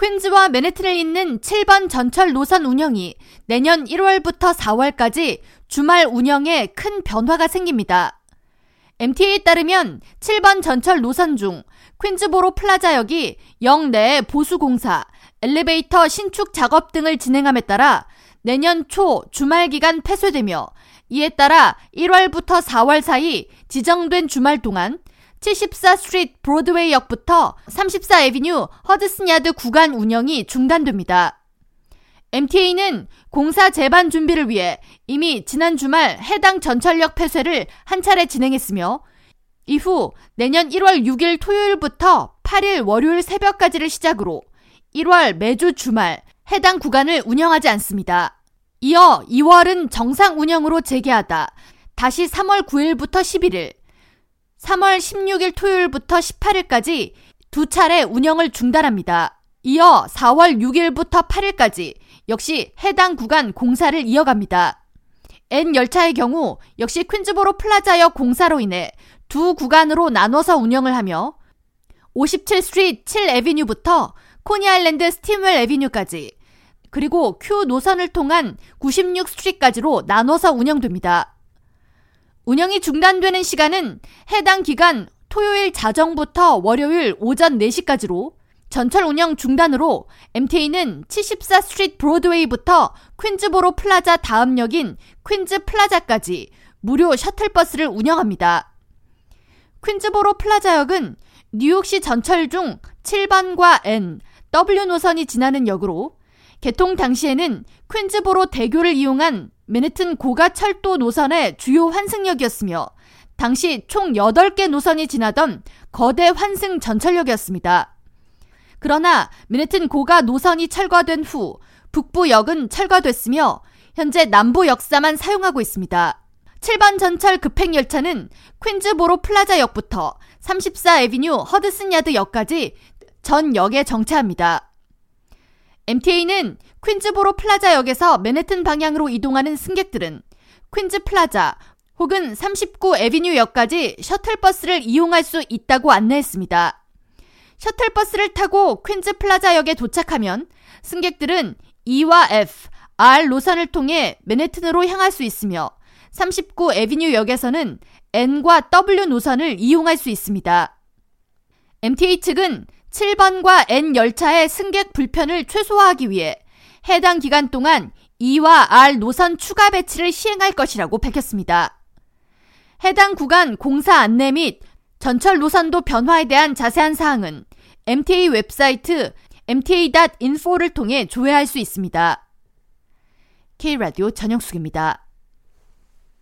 퀸즈와 맨해튼을 잇는 7번 전철 노선 운영이 내년 1월부터 4월까지 주말 운영에 큰 변화가 생깁니다. MTA에 따르면 7번 전철 노선 중 퀸즈보로 플라자역이 역내 보수공사, 엘리베이터 신축 작업 등을 진행함에 따라 내년 초 주말 기간 폐쇄되며 이에 따라 1월부터 4월 사이 지정된 주말 동안 74 스트리트 브로드웨이 역부터 34 에비뉴 허드슨 야드 구간 운영이 중단됩니다. MTA는 공사 제반 준비를 위해 이미 지난 주말 해당 전철역 폐쇄를 한 차례 진행했으며 이후 내년 1월 6일 토요일부터 8일 월요일 새벽까지를 시작으로 1월 매주 주말 해당 구간을 운영하지 않습니다. 이어 2월은 정상 운영으로 재개하다 다시 3월 9일부터 11일, 3월 16일 토요일부터 18일까지 두 차례 운영을 중단합니다. 이어 4월 6일부터 8일까지 역시 해당 구간 공사를 이어갑니다. N 열차의 경우 역시 퀸즈보로 플라자역 공사로 인해 두 구간으로 나눠서 운영을 하며 57 스트리트 7 에비뉴부터 코니 아일랜드 스틸웰 에비뉴까지 그리고 Q 노선을 통한 96 스트리트까지로 나눠서 운영됩니다. 운영이 중단되는 시간은 해당 기간 토요일 자정부터 월요일 오전 4시까지로 전철 운영 중단으로 MTA는 74 스트리트 브로드웨이부터 퀸즈보로 플라자 다음 역인 퀸즈 플라자까지 무료 셔틀버스를 운영합니다. 퀸즈보로 플라자역은 뉴욕시 전철 중 7번과 N, W 노선이 지나는 역으로 개통 당시에는 퀸즈보로 대교를 이용한 맨해튼 고가철도 노선의 주요 환승역이었으며 당시 총 8개 노선이 지나던 거대 환승 전철역이었습니다. 그러나 맨해튼 고가 노선이 철거된 후 북부역은 철거됐으며 현재 남부 역사만 사용하고 있습니다. 7번 전철 급행열차는 퀸즈보로 플라자역부터 34 에비뉴 허드슨 야드 역까지 전 역에 정차합니다. MTA는 퀸즈보로 플라자역에서 맨해튼 방향으로 이동하는 승객들은 퀸즈 플라자 혹은 39 에비뉴역까지 셔틀버스를 이용할 수 있다고 안내했습니다. 셔틀버스를 타고 퀸즈 플라자역에 도착하면 승객들은 E와 F, R 노선을 통해 맨해튼으로 향할 수 있으며 39 에비뉴역에서는 N과 W 노선을 이용할 수 있습니다. MTA 측은 7번과 N 열차의 승객 불편을 최소화하기 위해 해당 기간 동안 E와 R 노선 추가 배치를 시행할 것이라고 밝혔습니다. 해당 구간 공사 안내 및 전철 노선도 변화에 대한 자세한 사항은 MTA 웹사이트 mta.info를 통해 조회할 수 있습니다. K라디오 전영숙입니다.